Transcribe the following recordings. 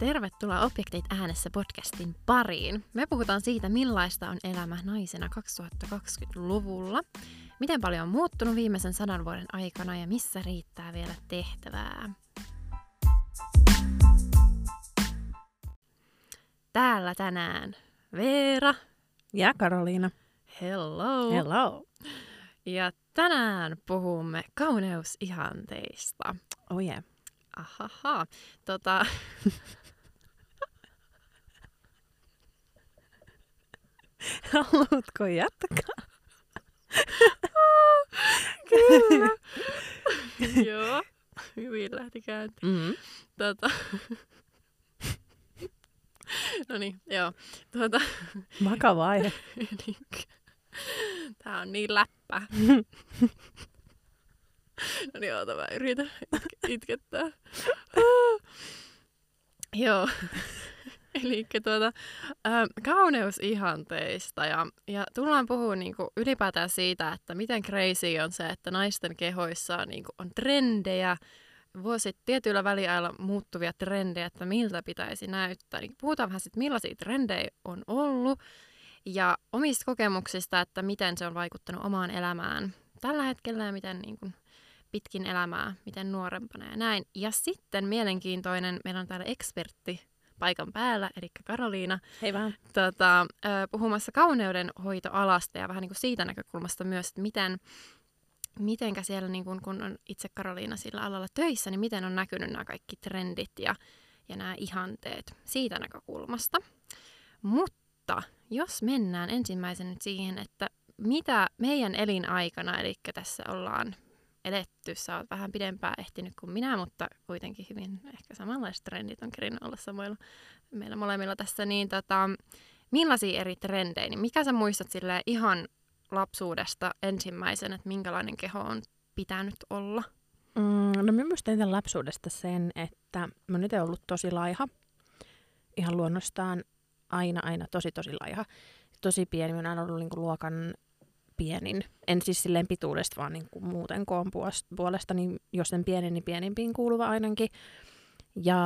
Tervetuloa Objektit äänessä podcastin pariin. Me puhutaan siitä, millaista on elämä naisena 2020-luvulla, miten paljon on muuttunut viimeisen sadan vuoden aikana ja missä riittää vielä tehtävää. Täällä tänään Veera Ja Karoliina. Hello. Hello. Ja tänään puhumme kauneusihanteista. Oh yeah. Ahaha. Tota, Haluatko jatkaa? kyllä. Joo. Hyvin lähti käyntiin. Mm. Tota. no niin, joo. Tuota, Vakava aihe. Tää on niin läppä. no niin, oota mä yritän itke- itkettää. joo. Eli tuota, ä, kauneusihanteista ja, ja tullaan puhumaan niinku ylipäätään siitä, että miten crazy on se, että naisten kehoissa on, niinku, on trendejä, vuosi tietyillä väliajalla muuttuvia trendejä, että miltä pitäisi näyttää. Niin puhutaan vähän siitä, millaisia trendejä on ollut ja omista kokemuksista, että miten se on vaikuttanut omaan elämään tällä hetkellä ja miten niin kuin, pitkin elämää, miten nuorempana ja näin. Ja sitten mielenkiintoinen, meillä on täällä ekspertti paikan päällä, eli Karoliina, Hei vaan. tota, puhumassa kauneudenhoitoalasta ja vähän niin kuin siitä näkökulmasta myös, että miten, mitenkä siellä, niin kuin, kun on itse Karoliina sillä alalla töissä, niin miten on näkynyt nämä kaikki trendit ja, ja nämä ihanteet siitä näkökulmasta. Mutta jos mennään ensimmäisen nyt siihen, että mitä meidän elinaikana, eli tässä ollaan eletty, sä oot vähän pidempään ehtinyt kuin minä, mutta kuitenkin hyvin ehkä samanlaiset trendit on kerinyt olla samoilla meillä molemmilla tässä, niin tota, millaisia eri trendejä, niin mikä sä muistat sille ihan lapsuudesta ensimmäisen, että minkälainen keho on pitänyt olla? Mm, no mä muistan tämän lapsuudesta sen, että mä oon itse ollut tosi laiha. Ihan luonnostaan aina, aina tosi, tosi laiha. Tosi pieni. Mä oon ollut niinku luokan pienin. En siis silleen pituudesta, vaan niinku muuten koon puolesta, niin jos en pieni, niin pienimpiin kuuluva ainakin. Ja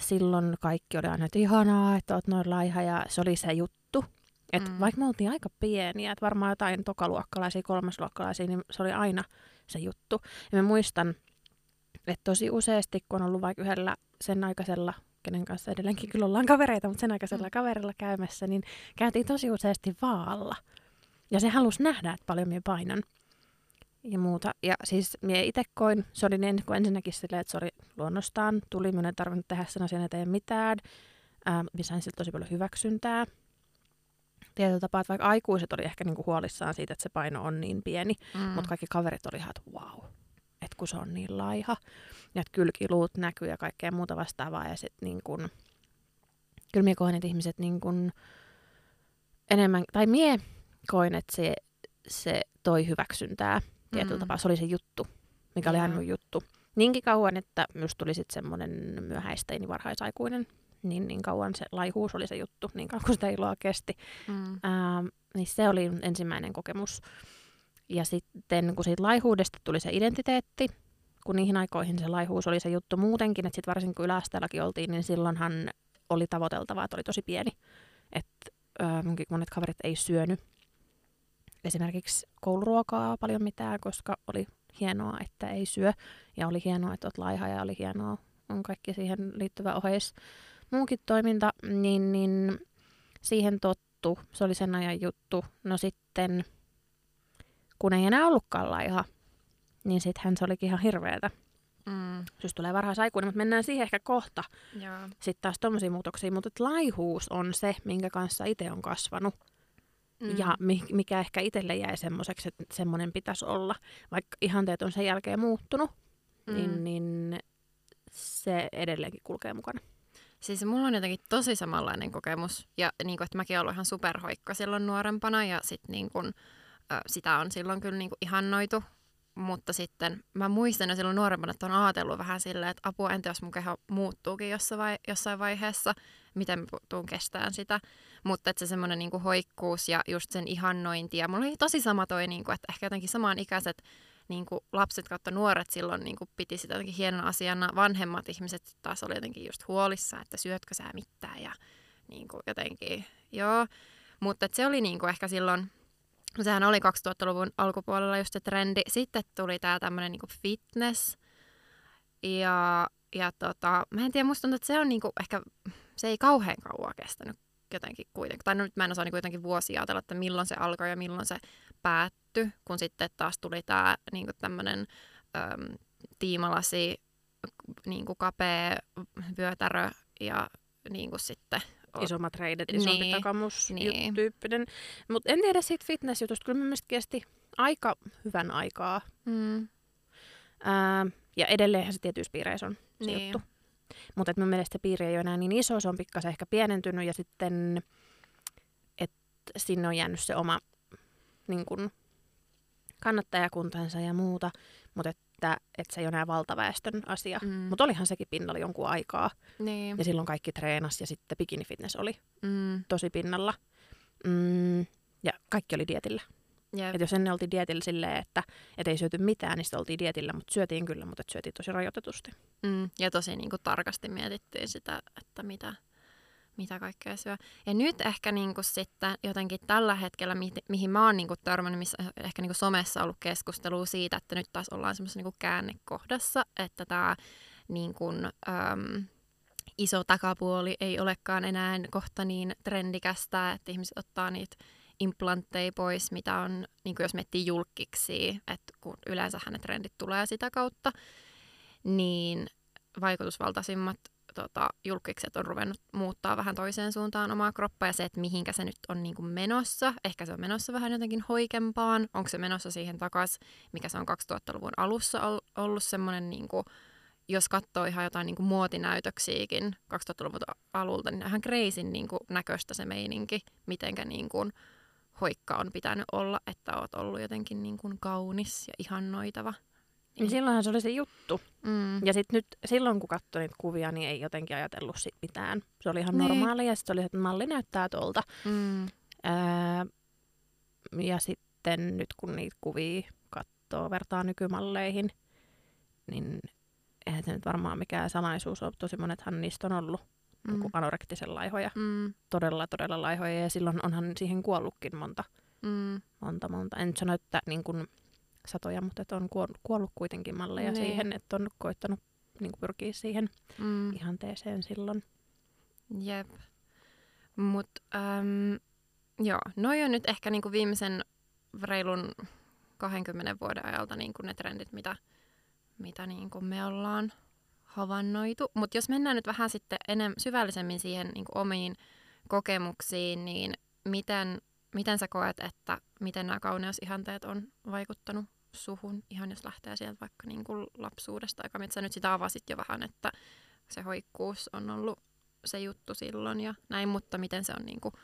silloin kaikki oli aina, että ihanaa, että oot noin laiha, ja se oli se juttu. Et Mm. mm. Vaikka me oltiin aika pieniä, että varmaan jotain tokaluokkalaisia, kolmasluokkalaisia, niin se oli aina se juttu. Ja mä muistan, että tosi useasti, kun on ollut vaikka yhdellä sen aikaisella, kenen kanssa edelleenkin kyllä ollaan kavereita, mutta sen aikaisella Mm. kaverilla käymässä, niin käytiin tosi useasti vaalla. Ja se halusi nähdä, että paljon minä painan ja muuta. Ja siis minä itse koin, se oli niin, kun ensinnäkin silleen, että se oli luonnostaan, tuli, minun ei tarvinnut tehdä sen asian eteen mitään. Ää, minä sain siltä tosi paljon hyväksyntää. Tietyllä tapaa, että vaikka aikuiset oli ehkä niinku huolissaan siitä, että se paino on niin pieni, Mm. mm. mutta kaikki kaverit oli ihan, että wow, että kun se on niin laiha. Ja että kylkiluut näkyy ja kaikkea muuta vastaavaa. Ja sitten niin kun, kyllä minä koen, että ihmiset niin kun enemmän, tai mie koin, että se, se toi hyväksyntää tietyllä Mm. tapaa. Se oli se juttu, mikä oli aina mun juttu. Niinkin kauan, että myös tuli sitten semmoinen myöhäisteini varhaisaikuinen, niin, niin kauan se laihuus oli se juttu, niin kauan kun sitä iloa kesti. Mm. Ähm, niin se oli ensimmäinen kokemus. Ja sitten kun siitä laihuudesta tuli se identiteetti, kun niihin aikoihin se laihuus oli se juttu muutenkin, että sitten varsinkin kun yläasteellakin oltiin, niin silloinhan oli tavoiteltavaa, että oli tosi pieni. Että monet kaverit ei syönyt esimerkiksi kouluruokaa paljon mitään, koska oli hienoa, että ei syö. Ja oli hienoa, että oot laiha ja oli hienoa, on kaikki siihen liittyvä oheis muukin toiminta, niin, niin siihen tottu. Se oli sen ajan juttu. No sitten, kun ei enää ollutkaan laiha, niin sittenhän se olikin ihan hirveetä. Mm. Siis tulee varhaisaikuinen, mutta mennään siihen ehkä kohta. Joo. Sitten taas tommosia muutoksia, mutta laihuus on se, minkä kanssa itse on kasvanut. Mm. Ja mi- mikä ehkä itselle jäi semmoiseksi, että semmoinen pitäisi olla. Vaikka ihanteet on sen jälkeen muuttunut, Mm. niin, niin se edelleenkin kulkee mukana. Siis mulla on jotenkin tosi samanlainen kokemus. Ja niin kuin, että mäkin olen ihan superhoikka silloin nuorempana ja sit niin kuin, sitä on silloin kyllä niin kuin ihannoitu. Mutta sitten mä muistan jo silloin nuorempana, että on ajatellut vähän silleen, että apua, entä jos mun keho muuttuukin jossain, vai, jossain vaiheessa, miten mä tuun kestään sitä. Mutta että se semmoinen niinku hoikkuus ja just sen ihannointi. Ja mulla oli tosi sama toi, niinku, että ehkä jotenkin samanikäiset niin kuin lapset kautta nuoret silloin niin kuin piti sitä jotenkin hienona asiana. Vanhemmat ihmiset taas oli jotenkin just huolissa, että syötkö sä mitään ja niin kuin jotenkin, joo. Mutta se oli niin kuin ehkä silloin, sehän oli 2000-luvun alkupuolella just se trendi. Sitten tuli tämä tämmöinen niin fitness. Ja, ja tota, mä en tiedä, musta tuntuu, että se on niin kuin ehkä, se ei kauhean kauan kestänyt jotenkin kuitenkin. Tai no nyt mä en osaa niin jotenkin vuosia ajatella, että milloin se alkoi ja milloin se päättyi, kun sitten taas tuli tämä niin tämmöinen tiimalasi, niin kuin kapea vyötärö ja niin kuin sitten isommat reidet, isompi niin, takamus niin. tyyppinen. Mutta en tiedä siitä fitnessjutusta, kyllä mielestäni kesti aika hyvän aikaa. Mm. Ää, ja edelleenhän se tietyissä piireissä on se niin. juttu. Mutta mun mielestä se piiri ei ole enää niin iso, se on pikkasen ehkä pienentynyt ja sitten, että sinne on jäänyt se oma niin kun, kannattajakuntansa ja muuta, mutta että, että se ei ole enää valtaväestön asia. Mm. Mutta olihan sekin pinnalla jonkun aikaa. Niin. Ja silloin kaikki treenas ja sitten bikinifitness oli mm. tosi pinnalla. Mm, ja kaikki oli dietillä. Yep. Et jos ennen oltiin dietillä silleen, että et ei syöty mitään, niin sitten oltiin dietillä, mutta syötiin kyllä, mutta syötiin tosi rajoitetusti. Mm, ja tosi niin kuin, tarkasti mietittiin sitä, että mitä, mitä kaikkea syö. Ja nyt ehkä niin kuin, sitten jotenkin tällä hetkellä, mi- mihin mä oon niin kuin, törmännyt, missä ehkä niin kuin, somessa ollut keskustelua siitä, että nyt taas ollaan semmoisessa niin käännekohdassa, että tämä niin kuin, äm, iso takapuoli ei olekaan enää kohta niin trendikästä, että ihmiset ottaa niitä implantteja pois, mitä on, niin kuin jos miettii julkiksi, että kun yleensä ne trendit tulee sitä kautta, niin vaikutusvaltaisimmat tota, julkikset on ruvennut muuttaa vähän toiseen suuntaan omaa kroppaa ja se, että mihinkä se nyt on niin kuin menossa. Ehkä se on menossa vähän jotenkin hoikempaan. Onko se menossa siihen takaisin, mikä se on 2000-luvun alussa ollut semmoinen, niin kuin, jos katsoo ihan jotain niin kuin muotinäytöksiäkin 2000-luvun alulta, niin ihan kreisin niin kuin näköistä se meininki, mitenkä niin kuin, hoikka on pitänyt olla, että oot ollut jotenkin niin kuin kaunis ja ihannoitava. Niin silloinhan se oli se juttu. Mm. Ja sitten nyt silloin, kun katsoi niitä kuvia, niin ei jotenkin ajatellut sit mitään. Se oli ihan niin. normaalia ja sitten oli, että malli näyttää tuolta. Mm. Öö, ja sitten nyt kun niitä kuvia katsoo, vertaa nykymalleihin, niin eihän se nyt varmaan mikään salaisuus ole. Tosi monethan niistä on ollut mm. niin anorektisen laihoja. Mm. Todella, todella laihoja. Ja silloin onhan siihen kuollutkin monta. Mm. Monta, monta. En sano, että niin kuin satoja, mutta että on kuollut kuitenkin malleja niin. siihen, että on koittanut niin pyrkiä siihen mm. ihanteeseen silloin. Jep. Mutta ähm, joo, noi on nyt ehkä niinku viimeisen reilun 20 vuoden ajalta niinku ne trendit, mitä, mitä niinku me ollaan havainnoitu. Mutta jos mennään nyt vähän sitten enem, syvällisemmin siihen niin kuin omiin kokemuksiin, niin miten, miten sä koet, että miten nämä kauneusihanteet on vaikuttanut suhun, ihan jos lähtee sieltä vaikka niin kuin lapsuudesta, aika sä nyt sitä avasit jo vähän, että se hoikkuus on ollut se juttu silloin ja näin, mutta miten se on niin kuin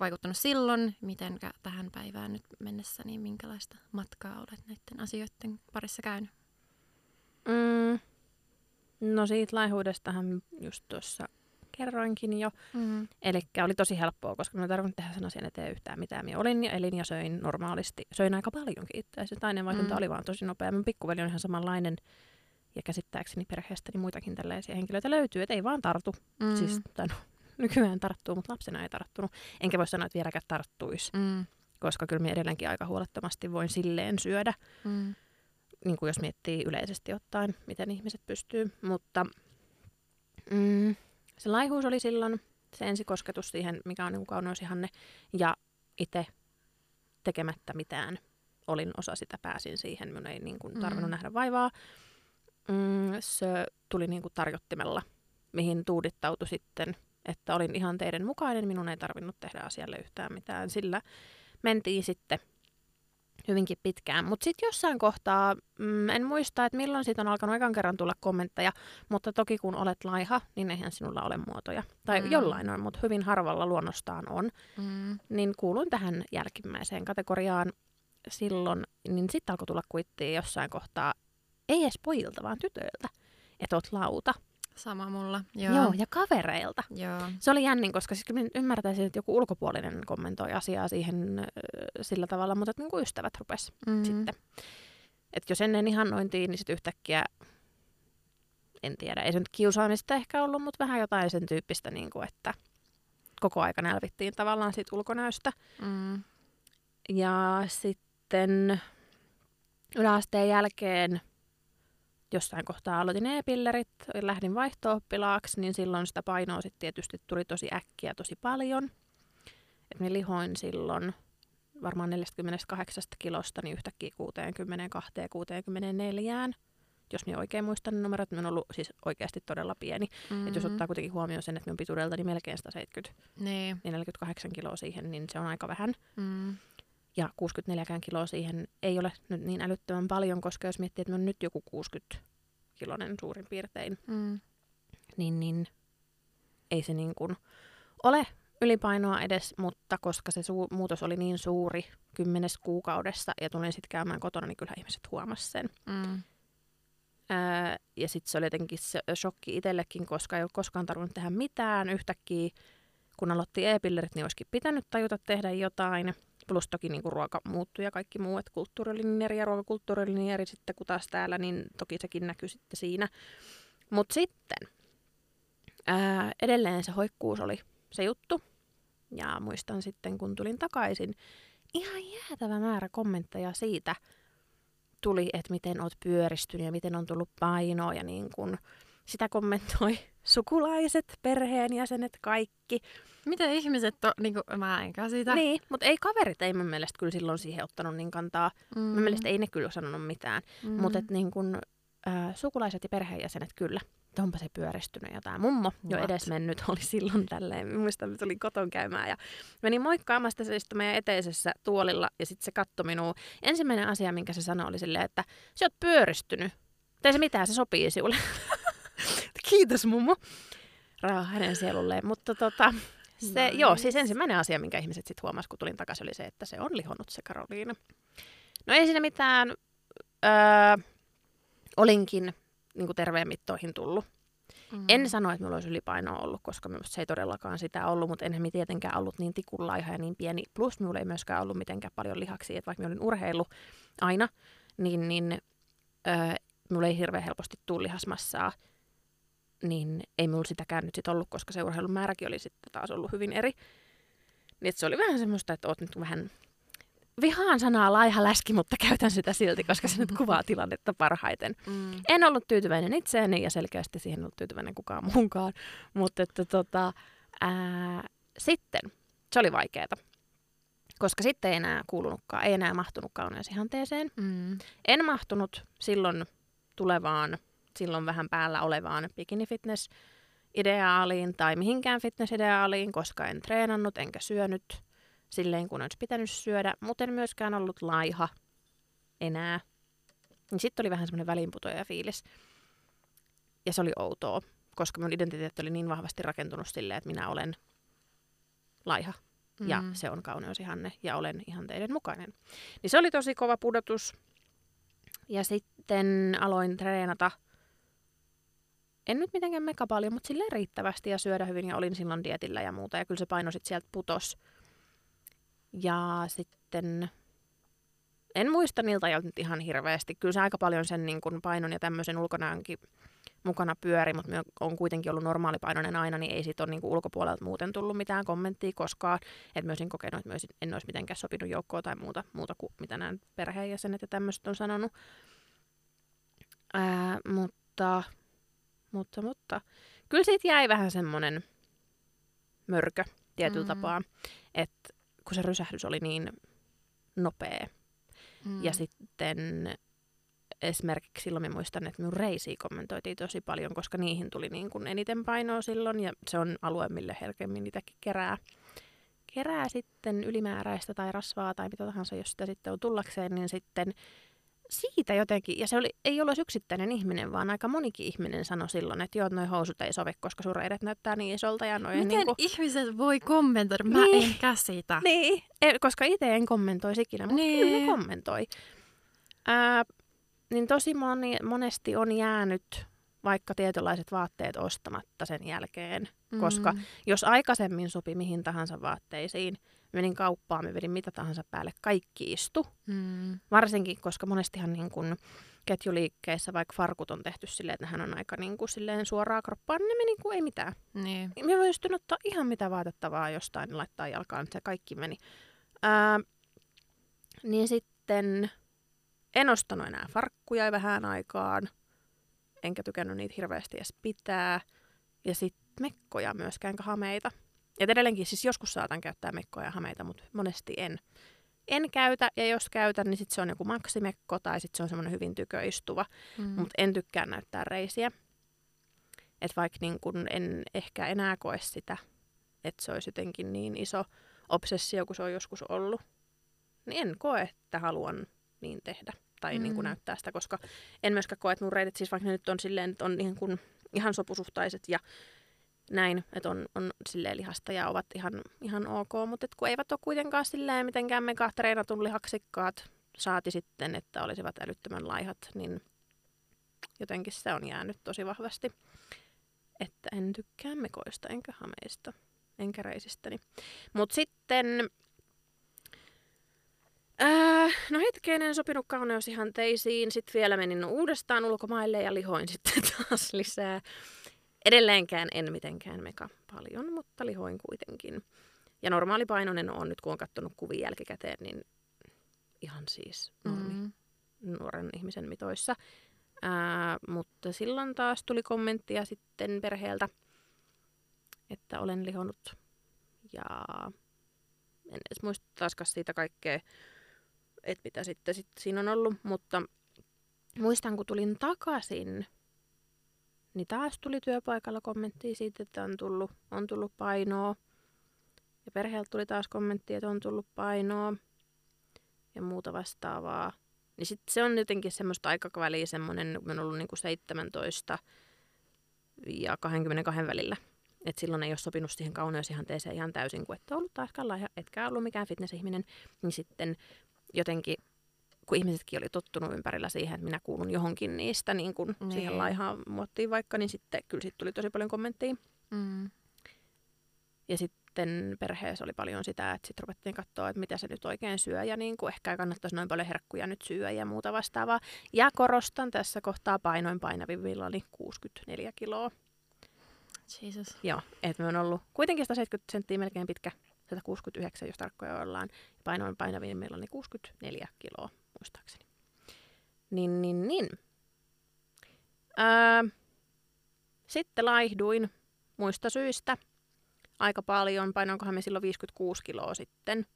vaikuttanut silloin, miten tähän päivään nyt mennessä, niin minkälaista matkaa olet näiden asioiden parissa käynyt? Mm, No siitä laihuudestahan just tuossa kerroinkin jo. Mm. Eli oli tosi helppoa, koska mä en tarvinnut tehdä sen asian eteen yhtään mitään. Mä olin ja elin ja söin normaalisti. Söin aika paljonkin itse asiassa. Aineenvaihdunta mm. oli vaan tosi nopea. Mun pikkuveli on ihan samanlainen. Ja käsittääkseni perheestäni muitakin tällaisia henkilöitä löytyy, että ei vaan tartu. Mm. Siis, tai no, nykyään tarttuu, mutta lapsena ei tarttunut. Enkä voi sanoa, että vieläkään tarttuisi. Mm. Koska kyllä mä edelleenkin aika huolettomasti voin silleen syödä. Mm niin kuin jos miettii yleisesti ottaen, miten ihmiset pystyy. Mutta mm, se laihuus oli silloin se ensikosketus siihen, mikä on niin kauneusihanne. Ja itse tekemättä mitään olin osa sitä, pääsin siihen. Minun ei niin kuin, tarvinnut mm. nähdä vaivaa. Mm, se tuli niin kuin tarjottimella, mihin tuudittautui sitten, että olin ihan teidän mukainen. Minun ei tarvinnut tehdä asialle yhtään mitään. Sillä mentiin sitten hyvinkin pitkään. Mutta sitten jossain kohtaa, mm, en muista, että milloin siitä on alkanut ekan kerran tulla kommentteja, mutta toki kun olet laiha, niin eihän sinulla ole muotoja. Tai mm. jollain on, mutta hyvin harvalla luonnostaan on. Mm. Niin kuuluin tähän jälkimmäiseen kategoriaan silloin, niin sitten alkoi tulla kuittia jossain kohtaa, ei edes pojilta, vaan tytöiltä, että oot lauta. Sama mulla, joo. joo ja kavereilta. Joo. Se oli jännin, koska siis ymmärtäisin, että joku ulkopuolinen kommentoi asiaa siihen äh, sillä tavalla, mutta että niin kuin ystävät rupes mm-hmm. sitten. Että jos ennen ihannointiin, niin sitten yhtäkkiä, en tiedä, ei se nyt kiusaamista ehkä ollut, mutta vähän jotain sen tyyppistä, niin kuin, että koko aika nälvittiin tavallaan siitä ulkonäöstä. Mm. Ja sitten yläasteen jälkeen jossain kohtaa aloitin e-pillerit, lähdin vaihto-oppilaaksi, niin silloin sitä painoa sitten tietysti tuli tosi äkkiä tosi paljon. Et me lihoin silloin varmaan 48 kilosta niin yhtäkkiä 62 ja 64 jos minä oikein muistan ne numerot, minä on ollut siis oikeasti todella pieni. Mm-hmm. Et jos ottaa kuitenkin huomioon sen, että minun pituudelta niin melkein 170, Niin. niin 48 kiloa siihen, niin se on aika vähän. Mm. Ja 64 kiloa siihen ei ole nyt niin älyttömän paljon, koska jos miettii, että olen nyt joku 60 kilonen suurin piirtein, Mm. niin, niin ei se niin kuin ole ylipainoa edes, mutta koska se suu- muutos oli niin suuri kymmenes kuukaudessa ja tulin sitten käymään kotona, niin kyllä ihmiset huomasi sen. Mm. Ää, ja sitten se oli jotenkin se shokki itsellekin, koska ei ole koskaan tarvinnut tehdä mitään. Yhtäkkiä, kun aloitti e-pillerit, niin olisikin pitänyt tajuta tehdä jotain. Plus toki niin kuin ruoka muuttui ja kaikki muu, että kulttuuri oli niin eri ja ruokakulttuuri oli niin eri sitten kuin taas täällä, niin toki sekin näkyy sitten siinä. Mutta sitten ää, edelleen se hoikkuus oli se juttu. Ja muistan sitten, kun tulin takaisin, ihan jäätävä määrä kommentteja siitä tuli, että miten oot pyöristynyt ja miten on tullut painoa ja niin kun sitä kommentoi sukulaiset, perheenjäsenet, kaikki. Miten ihmiset, to, niin kuin, mä en käsitä. Niin, mutta ei kaverit, ei mun mielestä kyllä silloin siihen ottanut niin kantaa. Mm. Mun mielestä ei ne kyllä sanonut mitään. Mm. Mutta niin kun, äh, sukulaiset ja perheenjäsenet kyllä. että Onpa se pyöristynyt ja tämä mummo jo What? edesmennyt oli silloin tälleen. Muistan, että tulin koton käymään ja menin moikkaamaan sitä se istui meidän eteisessä tuolilla ja sitten se katsoi minua. Ensimmäinen asia, minkä se sanoi, oli silleen, että sä oot pyöristynyt. Ei se mitään, se sopii sinulle. Kiitos mummo. Rauha hänen sielulleen. Mutta tota, se, Nice. joo, siis ensimmäinen asia, minkä ihmiset sitten huomasivat, kun tulin takaisin, oli se, että se on lihonnut se Karoliina. No ei siinä mitään. Öö, olinkin niin terveen mittoihin tullut. Mm. En sano, että minulla olisi ylipainoa ollut, koska minusta se ei todellakaan sitä ollut, mutta enhän minä tietenkään ollut niin tikunlaiha ja niin pieni. Plus minulla ei myöskään ollut mitenkään paljon lihaksia, että vaikka minä olin urheilu aina, niin, niin öö, minulla ei hirveän helposti tule lihasmassaa. Niin ei minulla sitäkään nyt sit ollut, koska se urheilun määräkin oli sitten taas ollut hyvin eri. Niin se oli vähän semmoista, että oot nyt vähän vihaan sanaa laiha läski, mutta käytän sitä silti, koska se nyt kuvaa tilannetta parhaiten. Mm. En ollut tyytyväinen itseeni ja selkeästi siihen en ollut tyytyväinen kukaan muunkaan. Mutta että tota, ää, sitten se oli vaikeeta. Koska sitten ei enää kuulunutkaan, ei enää mahtunut kauneusihanteeseen. Mm. En mahtunut silloin tulevaan, silloin vähän päällä olevaan bikini fitness ideaaliin tai mihinkään fitness-ideaaliin, koska en treenannut enkä syönyt silleen, kun olisi pitänyt syödä, mutta en myöskään ollut laiha enää. Niin sitten oli vähän semmoinen väliinputoja fiilis. Ja se oli outoa, koska mun identiteetti oli niin vahvasti rakentunut silleen, että minä olen laiha ja Mm. se on kauneusihanne ja olen ihanteiden mukainen. Niin se oli tosi kova pudotus. Ja sitten aloin treenata, en nyt mitenkään mega paljon, mutta silleen riittävästi ja syödä hyvin ja olin silloin dietillä ja muuta. Ja kyllä se paino sitten sieltä putos. Ja sitten en muista niiltä ajoilta nyt ihan hirveästi. Kyllä se aika paljon sen niin kun painon ja tämmöisen ulkonäönkin mukana pyöri, mutta minä on kuitenkin ollut normaalipainoinen aina, niin ei siitä ole niin kuin ulkopuolelta muuten tullut mitään kommenttia koskaan. Että myös en kokenut, että myös en olisi mitenkään sopinut joukkoon tai muuta, muuta kuin mitä nämä perheenjäsenet ja tämmöiset on sanonut. Ää, mutta, mutta, mutta, kyllä siitä jäi vähän semmoinen mörkö tietyllä Mm. tapaa, että kun se rysähdys oli niin nopea, Mm. ja sitten esimerkiksi silloin mä muistan, että minun reisiä kommentoitiin tosi paljon, koska niihin tuli niin kuin eniten painoa silloin ja se on alue, mille helkemmin niitäkin kerää. Kerää sitten ylimääräistä tai rasvaa tai mitä tahansa, jos sitä sitten on tullakseen, niin sitten siitä jotenkin, ja se oli, ei ollut yksittäinen ihminen, vaan aika monikin ihminen sanoi silloin, että joo, noi housut ei sovi, koska sun reidet näyttää niin isolta ja noin Miten niin kuin, ihmiset voi kommentoida? Mä Niin. en käsitä. niin, e- koska itse en kommentoisi ikinä, mutta niin. kyllä Niin. ne kommentoi. Ää, niin tosi moni, monesti on jäänyt vaikka tietynlaiset vaatteet ostamatta sen jälkeen, koska Mm. jos aikaisemmin sopi mihin tahansa vaatteisiin, menin kauppaan, me vedin mitä tahansa päälle, kaikki istu. Mm. Varsinkin, koska monestihan niin kun ketjuliikkeissä vaikka farkut on tehty silleen, että hän on aika niin kuin silleen suoraa kroppaa, niin ne meni kuin ei mitään. Niin. Me voisin ottaa ihan mitä vaatettavaa jostain ja laittaa jalkaan, että se kaikki meni. Ää, niin sitten en ostanut enää farkkuja vähän aikaan, enkä tykännyt niitä hirveästi edes pitää. Ja sitten mekkoja myöskään, enkä hameita. Ja edelleenkin siis joskus saatan käyttää mekkoja ja hameita, mutta monesti en. En käytä, ja jos käytän, niin sit se on joku maksimekko tai sitten se on semmoinen hyvin tyköistuva. Mm. Mutta en tykkää näyttää reisiä. Että vaikka niin kun en ehkä enää koe sitä, että se olisi jotenkin niin iso obsessio kuin se on joskus ollut, niin en koe, että haluan niin tehdä tai mm. niin kuin näyttää sitä, koska en myöskään koe, että mun reidet, siis vaikka ne nyt on silleen, että on niin kuin ihan sopusuhtaiset ja näin, että on, on silleen lihasta ja ovat ihan, ihan ok, mutta et kun eivät ole kuitenkaan silleen mitenkään mega treenatun lihaksikkaat, saati sitten, että olisivat älyttömän laihat, niin jotenkin se on jäänyt tosi vahvasti. Että en tykkää mekoista, enkä hameista, enkä reisistäni. Mutta sitten, ää, no hetkeen en sopinut kauneusihanteisiin. Sitten vielä menin uudestaan ulkomaille ja lihoin sitten taas lisää. Edelleenkään en mitenkään meka paljon, mutta lihoin kuitenkin. Ja normaalipainoinen on nyt, kun on katsonut kuvia jälkikäteen, niin ihan siis normi Mm. nuoren ihmisen mitoissa. Ää, mutta silloin taas tuli kommenttia sitten perheeltä, että olen lihonnut. Ja en edes muista taaskaan siitä kaikkea, että mitä sitten sit siinä on ollut. Mutta muistan, kun tulin takaisin, niin taas tuli työpaikalla kommenttia siitä, että on tullut, on tullut painoa. Ja perheeltä tuli taas kommentti, että on tullut painoa ja muuta vastaavaa. Niin sit se on jotenkin semmoista aikakaväliä semmoinen, kun on ollut niinku 17 ja 22 välillä. Et silloin ei ole sopinut siihen kauneusihanteeseen ihan täysin, kun et ole ollut taaskaan laiha, etkä ollut mikään fitness-ihminen. Niin sitten jotenkin, kun ihmisetkin oli tottunut ympärillä siihen, että minä kuulun johonkin niistä niin kun Niin. siihen laihaan muottiin vaikka, niin sitten kyllä siitä tuli tosi paljon kommenttia. Mm. Ja sitten perheessä oli paljon sitä, että sitten ruvettiin katsoa, että mitä se nyt oikein syö ja niin kuin ehkä ei kannattaisi noin paljon herkkuja nyt syödä ja muuta vastaavaa. Ja korostan tässä kohtaa painoin painavimmillani 64 kiloa. Jesus. Joo, että me on ollut kuitenkin 170 senttiä melkein pitkä, 169 jos tarkkoja ollaan. Painoin painavimmillani 64 kiloa muistaakseni. Niin, niin, niin. Öö, sitten laihduin muista syistä aika paljon. Painoinkohan me silloin 56 kiloa sitten,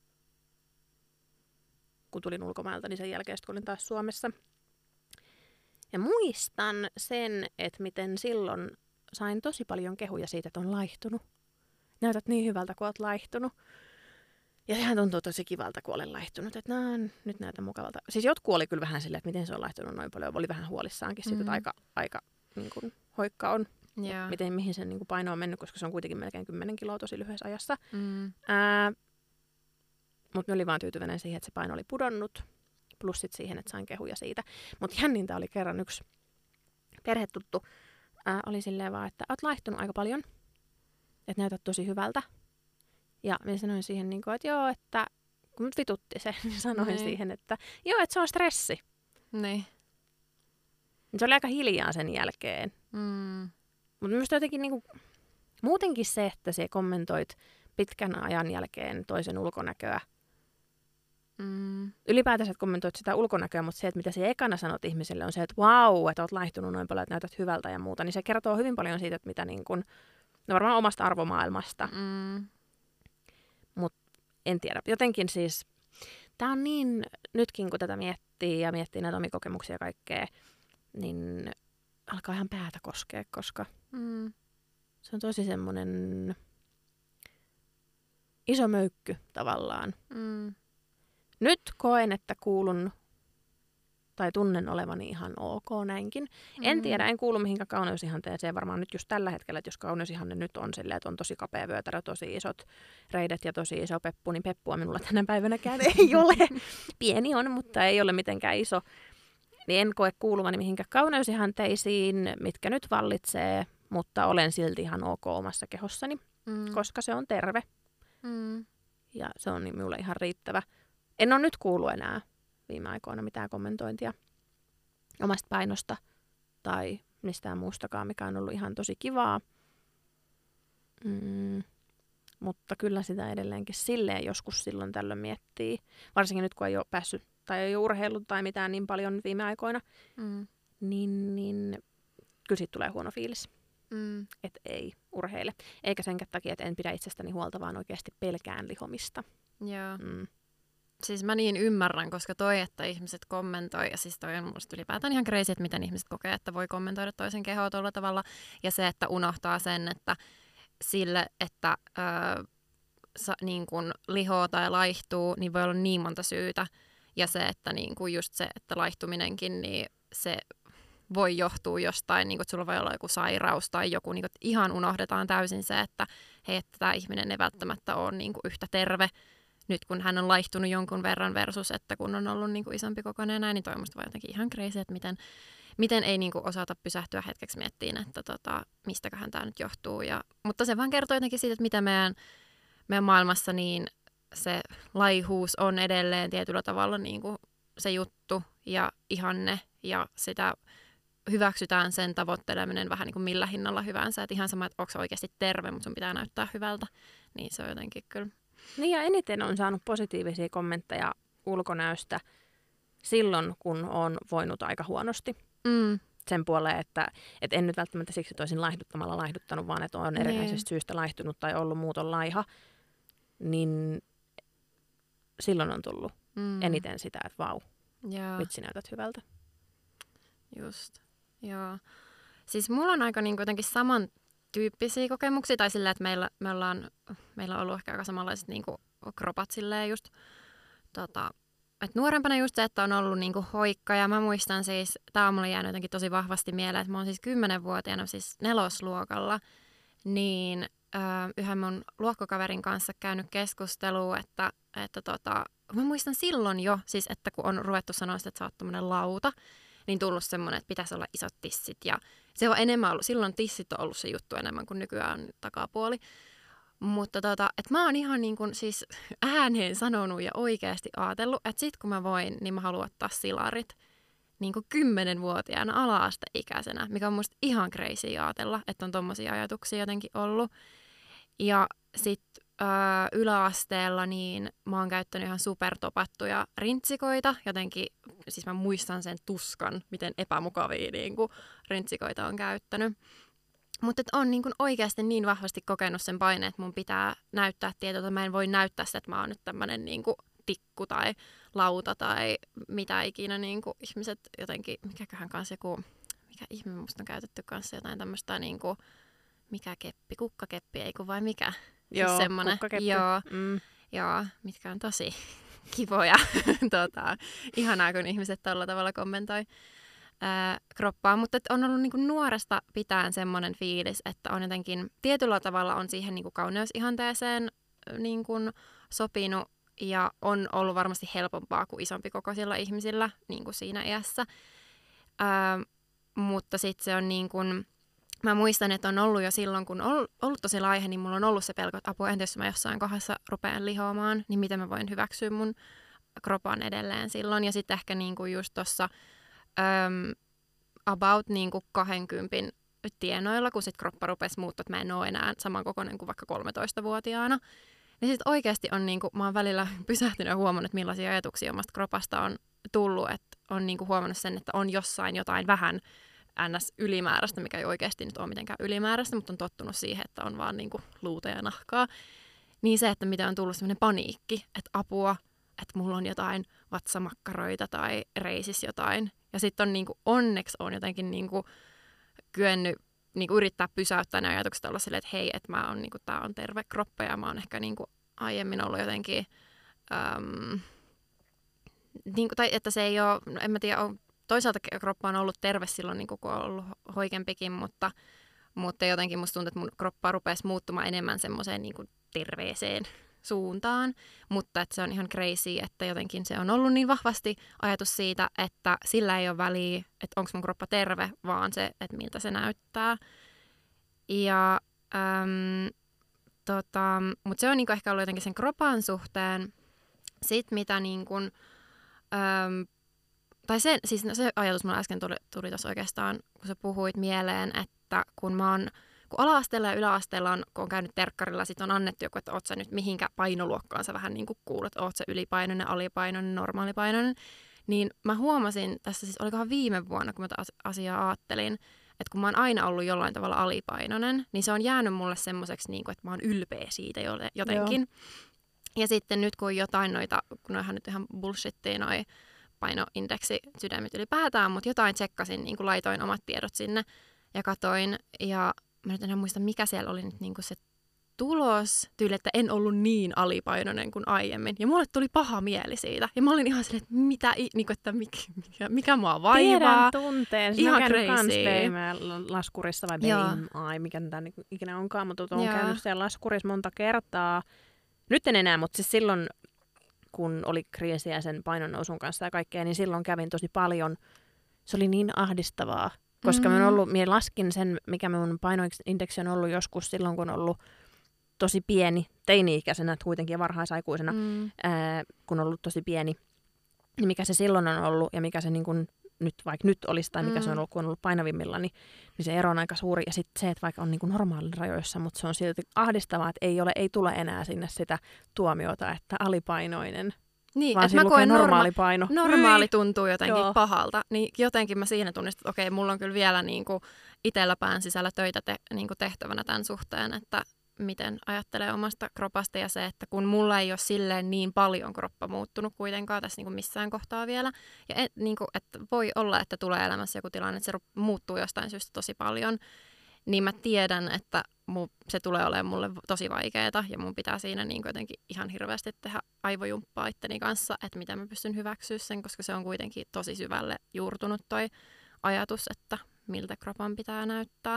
kun tulin ulkomailta, niin sen jälkeen kun olin taas Suomessa. Ja muistan sen, että miten silloin sain tosi paljon kehuja siitä, että on laihtunut. Näytät niin hyvältä, kun olet laihtunut. Ja sehän tuntuu tosi kivalta, kun olen laihtunut. Että no, nyt näytän mukavalta. Siis jotkut oli kyllä vähän silleen, että miten se on laihtunut noin paljon. Oli vähän huolissaankin siitä, Mm. että aika, aika niin kuin, hoikka on Joo. miten, mihin sen niin kuin paino on mennyt, koska se on kuitenkin melkein 10 kiloa tosi lyhyessä ajassa. Mm. Ää, mutta oli vaan tyytyväinen siihen, että se paino oli pudonnut, plus sit siihen, että sain kehuja siitä. Mutta jännintä oli kerran yksi perhetuttu, ää, oli silleen vaan, että oot laihtunut aika paljon, että näytät tosi hyvältä. Ja minä sanoin siihen, niin kuin, että joo, että kun mut vitutti se, niin sanoin Niin. siihen, että joo, että se on stressi. Niin. Se oli aika hiljaa sen jälkeen. Mm. Mutta minusta jotenkin niinku, muutenkin se, että se kommentoit pitkän ajan jälkeen toisen ulkonäköä. Mm. Ylipäätänsä että kommentoit sitä ulkonäköä, mutta se, että mitä se ekana sanot ihmiselle on se, että vau, että oot laihtunut noin paljon, että näytät hyvältä ja muuta, niin se kertoo hyvin paljon siitä, että mitä niin kun, no varmaan omasta arvomaailmasta. Mm. En tiedä. Jotenkin siis, tämä on niin, nytkin kun tätä miettii ja miettii näitä omia kokemuksia ja kaikkea, niin alkaa ihan päätä koskea, koska Mm. se on tosi semmoinen iso möykky tavallaan. Mm. Nyt koen, että kuulun tai tunnen olevani ihan ok näinkin. Mm. En tiedä, en kuulu mihinkään kauneusihanteeseen varmaan nyt just tällä hetkellä, että jos kauneusihanne nyt on silleen, että on tosi kapea vyötärö, tosi isot reidet ja tosi iso peppu, niin peppua minulla tänä päivänäkään ei ole. Pieni on, mutta ei ole mitenkään iso. Niin en koe kuuluvani mihinkään kauneusihanteisiin, mitkä nyt vallitsee, mutta olen silti ihan ok omassa kehossani, Mm. koska se on terve. Mm. Ja se on niin minulle ihan riittävä. En ole nyt kuullut enää viime aikoina mitään kommentointia omasta painosta tai mistään muustakaan, mikä on ollut ihan tosi kivaa. Mm, mutta kyllä sitä edelleenkin silleen joskus silloin tällöin miettii. Varsinkin nyt, kun ei ole päässyt tai ei ole urheillut tai mitään niin paljon viime aikoina, mm. niin, niin kyllä siitä tulee huono fiilis. Mm. Että ei urheile. Eikä sen takia, että en pidä itsestäni huolta, vaan oikeasti pelkään lihomista. Joo. Mm. Siis mä niin ymmärrän, koska toi, että ihmiset kommentoi, ja siis toi on musta ylipäätään ihan crazy, että miten ihmiset kokee, että voi kommentoida toisen kehoa tuolla tavalla, ja se, että unohtaa sen, että sille, että öö, sa, niin kun lihoo tai laihtuu, niin voi olla niin monta syytä, ja se, että niin kuin just se, että laihtuminenkin, niin se voi johtua jostain, niin kuin, että sulla voi olla joku sairaus tai joku, niin kuin, että ihan unohdetaan täysin se, että hei, että tämä ihminen ei välttämättä ole niin kuin, yhtä terve nyt, kun hän on laihtunut jonkun verran versus, että kun on ollut niin kuin, isompi kokoinen näin, niin toi vaan jotenkin ihan crazy, että miten, miten ei niin kuin, osata pysähtyä hetkeksi miettiin, että tota, mistäköhän tämä nyt johtuu. Ja, mutta se vaan kertoo jotenkin siitä, että mitä meidän, meidän maailmassa niin se laihuus on edelleen tietyllä tavalla niin kuin se juttu ja ihanne ja sitä hyväksytään sen tavoitteleminen vähän niin kuin millä hinnalla hyvänsä. Että ihan sama, että onko oikeasti terve, mutta sun pitää näyttää hyvältä. Niin se on jotenkin kyllä. Niin ja eniten on saanut positiivisia kommentteja ulkonäöstä silloin, kun on voinut aika huonosti. Mm. Sen puoleen, että, että en nyt välttämättä siksi, että olisin laihduttamalla laihduttanut, vaan että on niin. syystä laihtunut tai ollut muuton laiha. Niin silloin on tullut mm. eniten sitä, että vau, Joo. vitsi näytät hyvältä. Just, joo. Siis mulla on aika niin kuitenkin samantyyppisiä kokemuksia, tai silleen, että meillä, me ollaan, meillä on ollut ehkä aika samanlaiset niin kuin kropat silleen just, tota, että nuorempana just se, että on ollut niinku hoikka ja mä muistan siis, tämä on mulle jäänyt jotenkin tosi vahvasti mieleen, että mä oon siis kymmenenvuotiaana siis nelosluokalla, niin yhden mun luokkokaverin kanssa käynyt keskustelua, että, että tota, mä muistan silloin jo, siis että kun on ruvettu sanoa että sä oot lauta, niin tullut semmoinen, että pitäisi olla isot tissit. Ja se on enemmän ollut, silloin tissit on ollut se juttu enemmän kuin nykyään on takapuoli. Mutta tota, että mä oon ihan niin kuin siis ääneen sanonut ja oikeasti ajatellut, että sit kun mä voin, niin mä haluan ottaa silarit niin kuin kymmenenvuotiaana ala-asteikäisenä, mikä on musta ihan crazy ajatella, että on tommosia ajatuksia jotenkin ollut. Ja yläasteella niin mä oon käyttänyt ihan supertopattuja rintsikoita. Jotenkin, siis mä muistan sen tuskan, miten epämukavia niin kuin, rintsikoita on käyttänyt. Mutta on niin kuin oikeasti niin vahvasti kokenut sen paineen, että mun pitää näyttää tietoa, mä en voi näyttää sitä, että mä oon nyt tämmönen niin kuin tikku tai lauta tai mitä ikinä niin kuin ihmiset jotenkin, mikäköhän kanssa joku, mikä ihme musta on käytetty kanssa jotain tämmöistä niin kuin, mikä keppi, kukkakeppi, ei kun vai mikä? Siis Joo, siis semmonen, Joo, mm. joo, mitkä on tosi kivoja. tota, ihanaa, kun ihmiset tällä tavalla kommentoi ää, kroppaa. Mutta on ollut niinku nuoresta pitäen semmoinen fiilis, että on jotenkin tietyllä tavalla on siihen niinku kauneusihanteeseen niinku sopinut ja on ollut varmasti helpompaa kuin isompi kokoisilla ihmisillä niin kuin siinä iässä. Ää, mutta sitten se on niin kuin, mä muistan, että on ollut jo silloin, kun on ollut tosi laihe, niin mulla on ollut se pelko, että apua, entä jos mä jossain kohdassa rupean lihoamaan, niin miten mä voin hyväksyä mun kropan edelleen silloin. Ja sitten ehkä niinku just tuossa about niinku 20 tienoilla, kun sit kroppa rupesi muuttua, että mä en ole enää samankokoinen kuin vaikka 13-vuotiaana. Niin sitten oikeasti on, niinku, mä oon välillä pysähtynyt ja huomannut, että millaisia ajatuksia omasta kropasta on tullut, että on niinku huomannut sen, että on jossain jotain vähän ns. ylimääräistä, mikä ei oikeasti nyt ole mitenkään ylimääräistä, mutta on tottunut siihen, että on vaan niinku luuta ja nahkaa. Niin se, että mitä on tullut sellainen paniikki, että apua, että mulla on jotain vatsamakkaroita tai reisis jotain. Ja sitten on niinku, onneksi on jotenkin niinku kyennyt niinku yrittää pysäyttää ne ajatukset olla silleen, että hei, että mä on, niinku, tää on terve kroppa ja mä oon ehkä niinku aiemmin ollut jotenkin, äm, niinku, tai että se ei ole, en mä tiedä, on toisaalta kroppa on ollut terve silloin, niin kun on ollut hoikempikin, mutta, mutta jotenkin musta tuntuu, että mun kroppa rupesi muuttumaan enemmän semmoiseen niin terveeseen suuntaan, mutta että se on ihan crazy, että jotenkin se on ollut niin vahvasti ajatus siitä, että sillä ei ole väliä, että onko mun kroppa terve, vaan se, että miltä se näyttää. Ja äm, tota, Mutta se on niinku ehkä ollut jotenkin sen kropan suhteen. Sitten mitä niinku, öm, tai se, siis no se ajatus mulla äsken tuli, tuli tuossa oikeastaan, kun sä puhuit mieleen, että kun mä oon kun ala-asteella ja yläasteella on, kun on käynyt terkkarilla, sitten on annettu joku, että oot sä nyt mihinkä painoluokkaan sä vähän niin kuin kuulet, oot sä ylipainoinen, alipainoinen, normaalipainoinen, niin mä huomasin tässä siis, olikohan viime vuonna, kun mä tätä asiaa ajattelin, että kun mä oon aina ollut jollain tavalla alipainoinen, niin se on jäänyt mulle semmoiseksi, niin kuin, että mä oon ylpeä siitä jotenkin. Joo. Ja sitten nyt kun jotain noita, kun noihan nyt ihan bullshittia noi painoindeksi sydämet ylipäätään, mutta jotain tsekkasin, niin kuin laitoin omat tiedot sinne ja katoin. Ja mä nyt enää muista, mikä siellä oli nyt niin kuin se tulos, tyyli, että en ollut niin alipainoinen kuin aiemmin. Ja mulle tuli paha mieli siitä. Ja mä olin ihan silleen, että mitä, niin kuin, että mikä, mikä, mikä mua vaivaa. Tiedän tunteen. Ihan crazy. laskurissa vai BMI, mikä tämä ikinä onkaan, mutta olen käynyt siellä laskurissa monta kertaa. Nyt en enää, mutta siis silloin, kun oli kriisiä sen painon nousun kanssa ja kaikkea, niin silloin kävin tosi paljon. Se oli niin ahdistavaa, koska mm. mä, ollut, mä laskin sen, mikä mun painoindeksi on ollut joskus silloin, kun on ollut tosi pieni, teini-ikäisenä kuitenkin ja varhaisaikuisena, mm. ää, kun on ollut tosi pieni, niin mikä se silloin on ollut ja mikä se niin kun nyt, vaikka nyt olisi tai mikä mm. se on mm. ollut, kun on ollut painavimmilla, niin, niin se ero on aika suuri. Ja sitten se, että vaikka on niin normaalin rajoissa, mutta se on silti ahdistavaa, että ei, ole, ei tule enää sinne sitä tuomiota, että alipainoinen niin, vaan mä koen normaali norma- paino. Normaali tuntuu jotenkin Joo. pahalta. Niin jotenkin mä siinä tunnistin, että okei, mulla on kyllä vielä niin kuin itsellä pään sisällä töitä te, niin kuin tehtävänä tämän suhteen, että miten ajattelee omasta kropasta ja se, että kun mulla ei ole silleen niin paljon kroppa muuttunut kuitenkaan tässä niin kuin missään kohtaa vielä. Ja et, niin kuin, että voi olla, että tulee elämässä joku tilanne, että se muuttuu jostain syystä tosi paljon niin mä tiedän, että mu, se tulee olemaan mulle tosi vaikeaa ja mun pitää siinä niin jotenkin ihan hirveästi tehdä aivojumppaa itteni kanssa, että miten mä pystyn hyväksyä sen, koska se on kuitenkin tosi syvälle juurtunut toi ajatus, että miltä kropan pitää näyttää.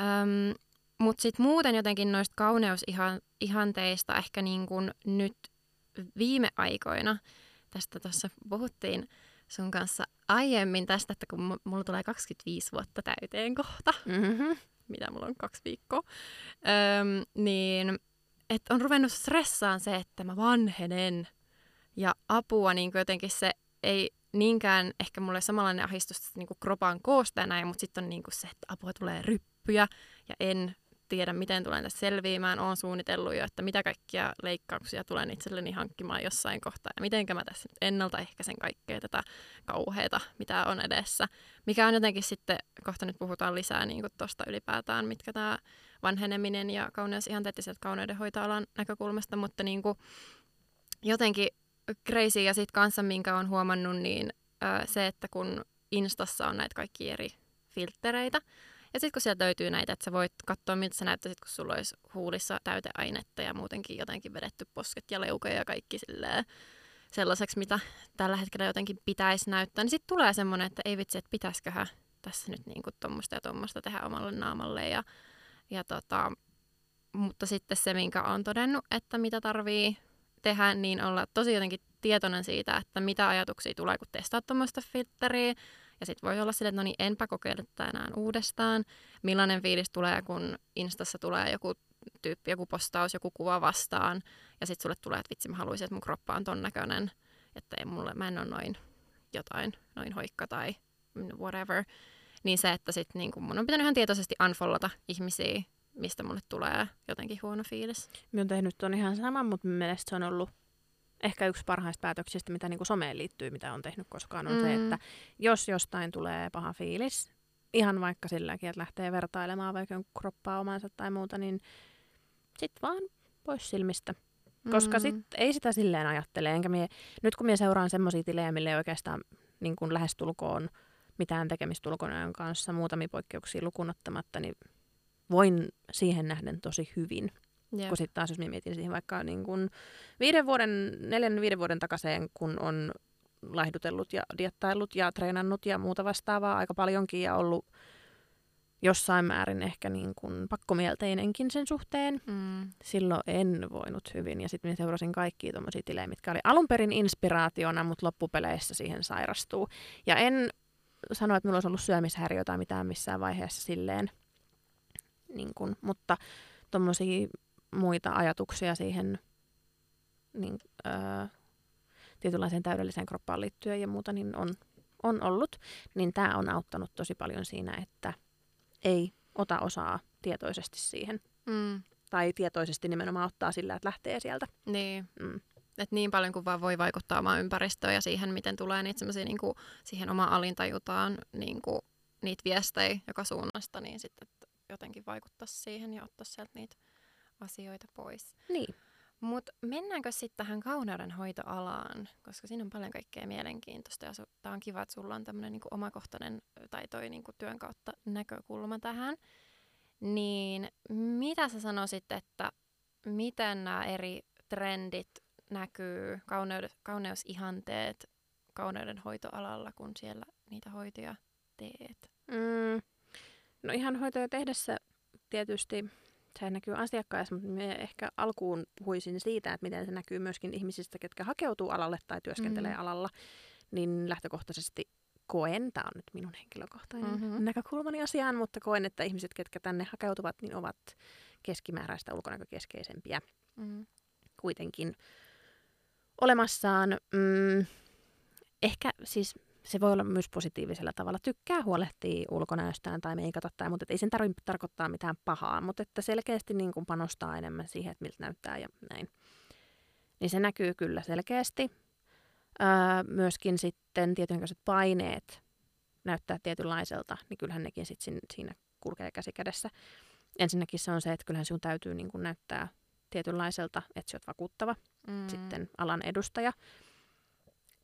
Öm, Mutta sitten muuten jotenkin noista kauneusihanteista ehkä niin kuin nyt viime aikoina, tästä tuossa puhuttiin, sun kanssa aiemmin tästä, että kun mulla tulee 25 vuotta täyteen kohta, mm-hmm. mitä mulla on kaksi viikkoa, öm, niin että on ruvennut stressaan se, että mä vanhenen ja apua niin jotenkin se ei niinkään ehkä mulle samanlainen ahdistus niin kropan koosta näin, mutta sitten on niin se, että apua tulee ryppyjä ja en tiedä, miten tulen tässä selviämään. Olen suunnitellut jo, että mitä kaikkia leikkauksia tulen itselleni hankkimaan jossain kohtaa ja miten mä tässä ennaltaehkäisen kaikkea tätä kauheata, mitä on edessä. Mikä on jotenkin sitten, kohta nyt puhutaan lisää niin tuosta ylipäätään, mitkä tämä vanheneminen ja kauneus ihan teettiset kauneudenhoitoalan näkökulmasta, mutta niin kuin jotenkin crazy ja sitten kanssa, minkä on huomannut, niin se, että kun Instassa on näitä kaikki eri filtreitä, ja sitten kun sieltä löytyy näitä, että sä voit katsoa, miltä sä näyttäisit, kun sulla olisi huulissa täyteainetta ja muutenkin jotenkin vedetty posket ja leuka ja kaikki silleen sellaiseksi, mitä tällä hetkellä jotenkin pitäisi näyttää, niin sitten tulee semmoinen, että ei vitsi, että pitäisiköhän tässä nyt niinku tuommoista ja tuommoista tehdä omalle naamalle. Ja, ja tota, mutta sitten se, minkä on todennut, että mitä tarvii tehdä, niin olla tosi jotenkin tietoinen siitä, että mitä ajatuksia tulee, kun testaa tuommoista filtteriä, ja sitten voi olla silleen, että no niin, enpä kokeile tätä enää uudestaan. Millainen fiilis tulee, kun Instassa tulee joku tyyppi, joku postaus, joku kuva vastaan. Ja sitten sulle tulee, että vitsi, mä haluaisin, että mun kroppa on ton näköinen. Että ei mulle, mä en ole noin jotain, noin hoikka tai whatever. Niin se, että sit niin mun on pitänyt ihan tietoisesti unfollata ihmisiä, mistä mulle tulee jotenkin huono fiilis. Mä oon tehnyt ton ihan sama, mutta mielestä se on ollut ehkä yksi parhaista päätöksistä, mitä niin kuin someen liittyy, mitä on tehnyt koskaan, on mm. se, että jos jostain tulee paha fiilis, ihan vaikka silläkin, että lähtee vertailemaan vaikka kroppaa omansa tai muuta, niin sit vaan pois silmistä. Koska mm. sit ei sitä silleen ajattele. Enkä mie, nyt kun minä seuraan semmoisia tilejä, mille ei oikeastaan niin kuin lähestulkoon mitään tekemistä ulkonäön kanssa, muutamia poikkeuksia lukunottamatta, niin voin siihen nähden tosi hyvin. Jep. Kun sitten taas, jos mietin siihen vaikka niin kun viiden vuoden, neljän viiden vuoden takaisin, kun on laihdutellut ja diettaillut ja treenannut ja muuta vastaavaa aika paljonkin ja ollut jossain määrin ehkä niin kuin pakkomielteinenkin sen suhteen. Mm. Silloin en voinut hyvin ja sitten seurasin kaikkia tuommoisia tilejä, mitkä oli alun perin inspiraationa, mutta loppupeleissä siihen sairastuu. Ja en sano, että minulla olisi ollut syömishäiriö tai mitään missään vaiheessa silleen, niin kuin, mutta tommosia muita ajatuksia siihen niin, öö, tietynlaiseen täydelliseen kroppaan liittyen ja muuta, niin on, on ollut. Niin tämä on auttanut tosi paljon siinä, että ei ota osaa tietoisesti siihen. Mm. Tai tietoisesti nimenomaan ottaa sillä, että lähtee sieltä. Niin. Mm. Et niin paljon kuin vaan voi vaikuttaa omaan ympäristöön ja siihen, miten tulee niitä semmoisia niin siihen omaan alintajutaan niin kuin, niitä viestejä joka suunnasta, niin sitten jotenkin vaikuttaa siihen ja ottaa sieltä niitä asioita pois. Niin. Mutta mennäänkö sitten tähän kauneudenhoitoalaan, koska siinä on paljon kaikkea mielenkiintoista ja tämä on kiva, että sulla on tämmöinen niinku omakohtainen tai toi niinku työn kautta näkökulma tähän. Niin mitä sä sanoisit, että miten nämä eri trendit näkyy, kauneud- kauneusihanteet kauneudenhoitoalalla, kun siellä niitä hoitoja teet? Mm. No ihan hoitoja tehdessä tietysti se näkyy asiakkaissa, mutta me ehkä alkuun puhuisin siitä, että miten se näkyy myöskin ihmisistä, ketkä hakeutuu alalle tai työskentelee mm. alalla, niin lähtökohtaisesti koen, tämä on nyt minun henkilökohtainen mm-hmm. näkökulmani asiaan, mutta koen, että ihmiset, ketkä tänne hakeutuvat, niin ovat keskimääräistä ulkonäkökeskeisempiä mm. kuitenkin olemassaan. Mm, ehkä siis se voi olla myös positiivisella tavalla. Tykkää huolehtia ulkonäöstään tai meikata tai, mutta ei sen tarvitse tarkoittaa mitään pahaa, mutta että selkeästi niin kuin panostaa enemmän siihen, että miltä näyttää ja näin. Niin se näkyy kyllä selkeästi. Öö, myöskin sitten tietynlaiset paineet näyttää tietynlaiselta, niin kyllähän nekin sitten siinä kulkee käsi kädessä. Ensinnäkin se on se, että kyllähän sinun täytyy niin kuin näyttää tietynlaiselta, että sinä olet vakuuttava mm. sitten alan edustaja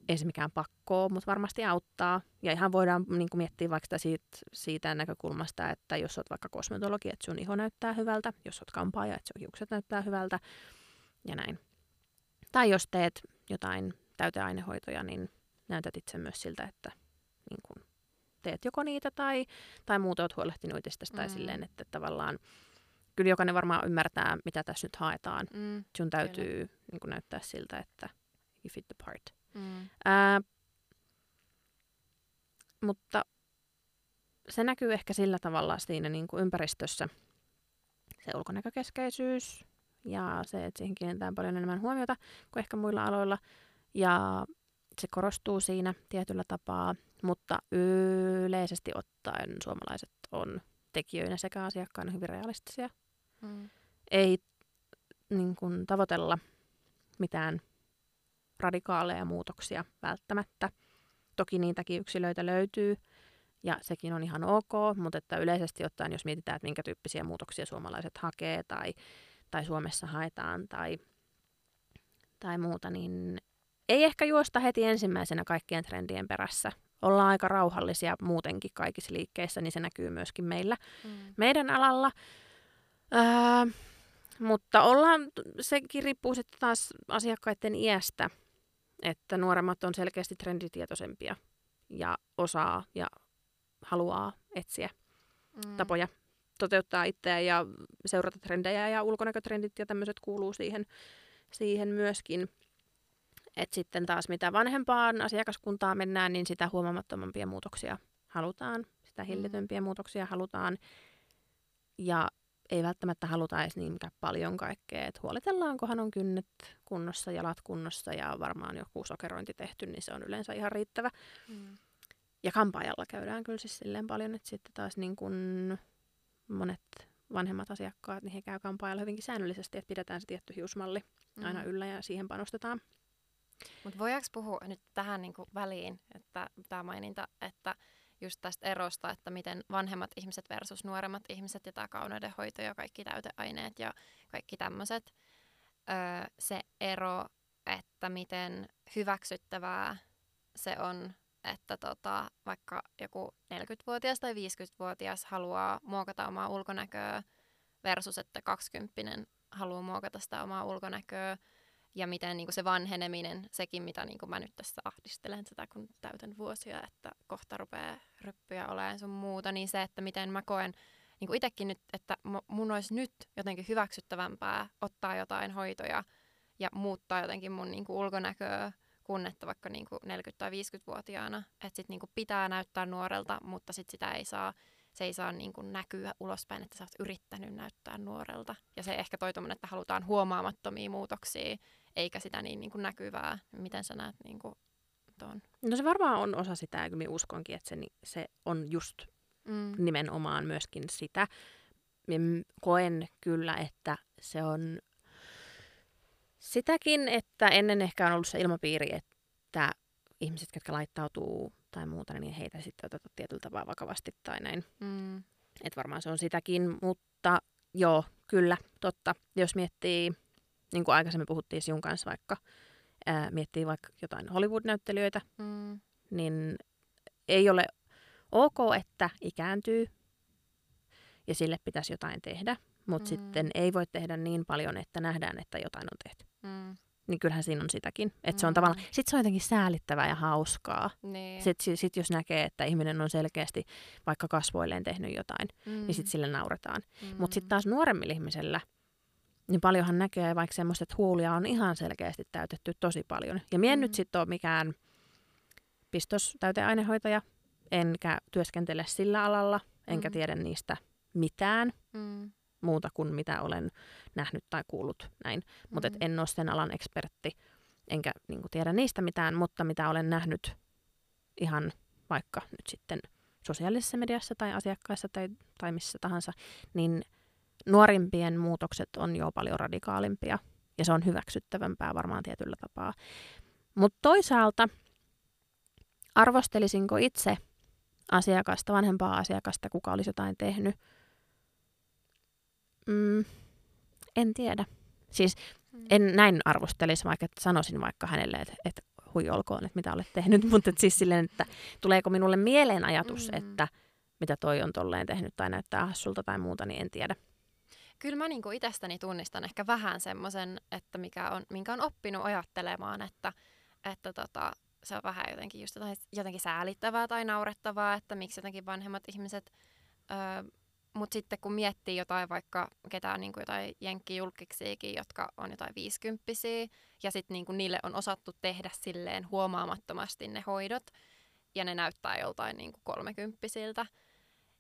ei se mikään pakkoa, mutta varmasti auttaa. Ja ihan voidaan niin kuin miettiä vaikka siitä, siitä näkökulmasta, että jos olet vaikka kosmetologi, että sun iho näyttää hyvältä, jos olet kampaaja, että sun hiukset näyttää hyvältä ja näin. Tai jos teet jotain täyteainehoitoja, niin näytät itse myös siltä, että niin kuin teet joko niitä tai, tai muuta olet huolehtinut itsestäsi mm. tai silleen, että tavallaan kyllä jokainen varmaan ymmärtää, mitä tässä nyt haetaan. Mm, sun täytyy niin kuin näyttää siltä, että you fit the part. Mm. Ää, mutta se näkyy ehkä sillä tavalla siinä niin kuin ympäristössä, se ulkonäkökeskeisyys ja se, että siihen kiinnitetään paljon enemmän huomiota kuin ehkä muilla aloilla. Ja se korostuu siinä tietyllä tapaa, mutta yleisesti ottaen suomalaiset on tekijöinä sekä asiakkaina hyvin realistisia. Mm. Ei niin kuin, tavoitella mitään radikaaleja muutoksia välttämättä. Toki niitäkin yksilöitä löytyy ja sekin on ihan ok, mutta että yleisesti ottaen, jos mietitään, että minkä tyyppisiä muutoksia suomalaiset hakee tai, tai Suomessa haetaan tai, tai muuta, niin ei ehkä juosta heti ensimmäisenä kaikkien trendien perässä. Ollaan aika rauhallisia muutenkin kaikissa liikkeissä, niin se näkyy myöskin meillä, mm. meidän alalla. Öö, mutta ollaan, sekin riippuu sitten taas asiakkaiden iästä että nuoremmat on selkeästi trenditietoisempia ja osaa ja haluaa etsiä mm. tapoja toteuttaa itseään ja seurata trendejä ja ulkonäkötrendit ja tämmöiset kuuluu siihen, siihen myöskin. Et sitten taas mitä vanhempaan asiakaskuntaa mennään, niin sitä huomaamattomampia muutoksia halutaan, sitä mm. hillitympiä mm. muutoksia halutaan. Ja ei välttämättä haluta edes niin paljon kaikkea. Et huolitellaankohan on kynnet kunnossa, jalat kunnossa ja varmaan joku sokerointi tehty, niin se on yleensä ihan riittävä. Mm. Ja kampaajalla käydään kyllä siis silleen paljon, että sitten taas niin kun monet vanhemmat asiakkaat, niin he käy kampaajalla hyvinkin säännöllisesti, että pidetään se tietty hiusmalli mm. aina yllä ja siihen panostetaan. Mutta voidaanko puhua nyt tähän niin väliin, että tämä maininta, että just tästä erosta, että miten vanhemmat ihmiset versus nuoremmat ihmiset ja tämä kauneudenhoito ja kaikki täyteaineet ja kaikki tämmöiset. Öö, se ero, että miten hyväksyttävää se on, että tota, vaikka joku 40-vuotias tai 50-vuotias haluaa muokata omaa ulkonäköä versus että 20 haluaa muokata sitä omaa ulkonäköä ja miten niin kuin se vanheneminen, sekin mitä niin kuin mä nyt tässä ahdistelen sitä, kun täytän vuosia, että kohta rupeaa ryppyjä olemaan sun muuta, niin se, että miten mä koen niin kuin itsekin nyt, että mun olisi nyt jotenkin hyväksyttävämpää ottaa jotain hoitoja ja muuttaa jotenkin mun niin kuin ulkonäköä, kun että vaikka niin kuin 40- tai 50-vuotiaana, että sit niin kuin pitää näyttää nuorelta, mutta sit sitä ei saa se ei saa niin kuin näkyä ulospäin, että sä oot yrittänyt näyttää nuorelta. Ja se ehkä toi että halutaan huomaamattomia muutoksia, eikä sitä niin, niin kuin näkyvää. Miten sä näet niin kuin ton? No se varmaan on osa sitä, ja minä uskonkin, että se, se on just mm. nimenomaan myöskin sitä. Minä koen kyllä, että se on sitäkin, että ennen ehkä on ollut se ilmapiiri, että ihmiset, jotka laittautuu tai muuta, niin heitä sitten oteta tietyllä tapaa vakavasti tai näin. Mm. Et varmaan se on sitäkin, mutta joo, kyllä, totta. Jos miettii, niin kuin aikaisemmin puhuttiin sinun kanssa vaikka, ää, miettii vaikka jotain Hollywood-näyttelijöitä, mm. niin ei ole ok, että ikääntyy ja sille pitäisi jotain tehdä, mutta mm. sitten ei voi tehdä niin paljon, että nähdään, että jotain on tehty. Mm niin kyllähän siinä on sitäkin. Että mm. se on mm. tavallaan, sit se on jotenkin säälittävää ja hauskaa. Niin. Sitten sit, sit jos näkee, että ihminen on selkeästi vaikka kasvoilleen tehnyt jotain, mm. niin sitten sille nauretaan. Mm. Mutta sitten taas nuoremmilla ihmisellä, niin paljonhan näkee vaikka semmoista, että huulia on ihan selkeästi täytetty tosi paljon. Ja mien mm. nyt sitten ole mikään pistostäyteainehoitaja, enkä työskentele sillä alalla, enkä mm. tiedä niistä mitään. Mm muuta kuin mitä olen nähnyt tai kuullut näin. Mm-hmm. Mutta en ole sen alan ekspertti, enkä niin kuin, tiedä niistä mitään, mutta mitä olen nähnyt ihan vaikka nyt sitten sosiaalisessa mediassa tai asiakkaissa tai, tai missä tahansa, niin nuorimpien muutokset on jo paljon radikaalimpia ja se on hyväksyttävämpää varmaan tietyllä tapaa. Mutta toisaalta arvostelisinko itse asiakasta, vanhempaa asiakasta, kuka olisi jotain tehnyt – Mm, en tiedä. Siis mm. en näin arvostelisi, vaikka sanoisin vaikka hänelle, että, että hui olkoon, että mitä olet tehnyt, mutta että siis silleen, että tuleeko minulle mieleen ajatus, mm. että mitä toi on tolleen tehnyt tai näyttää hassulta tai muuta, niin en tiedä. Kyllä mä niinku itsestäni tunnistan ehkä vähän semmoisen, että mikä on, minkä on oppinut ajattelemaan, että, että tota, se on vähän jotenkin just jotain, jotenkin säälittävää tai naurettavaa, että miksi jotenkin vanhemmat ihmiset öö, mutta sitten kun miettii jotain vaikka ketään niin kuin jotain jenkkijulkiksiakin, jotka on jotain viisikymppisiä, ja sitten niin kuin niille on osattu tehdä silleen huomaamattomasti ne hoidot, ja ne näyttää joltain niin kuin kolmekymppisiltä,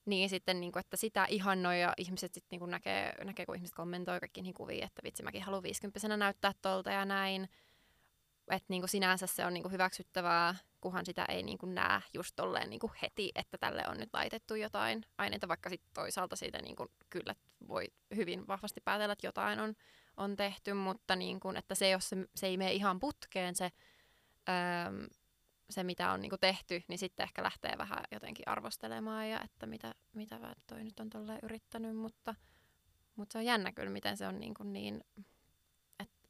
niin sitten, niin kuin, että sitä ihannoi ja ihmiset sitten niin näkee, näkee, kun ihmiset kommentoi kaikki niihin kuviin, että vitsi mäkin haluan viisikymppisenä näyttää tolta ja näin. Että niin kuin sinänsä se on niin kuin hyväksyttävää, kunhan sitä ei niin kuin näe just tolleen niin kuin heti, että tälle on nyt laitettu jotain aineita, vaikka sitten toisaalta siitä niin kuin kyllä voi hyvin vahvasti päätellä, että jotain on, on tehty, mutta niin kuin, että se, jos se, se ei mene ihan putkeen se, öö, se mitä on niin kuin tehty, niin sitten ehkä lähtee vähän jotenkin arvostelemaan ja että mitä, mitä toi nyt on tolleen yrittänyt, mutta, mutta se on jännä kyllä, miten se on niin, kuin niin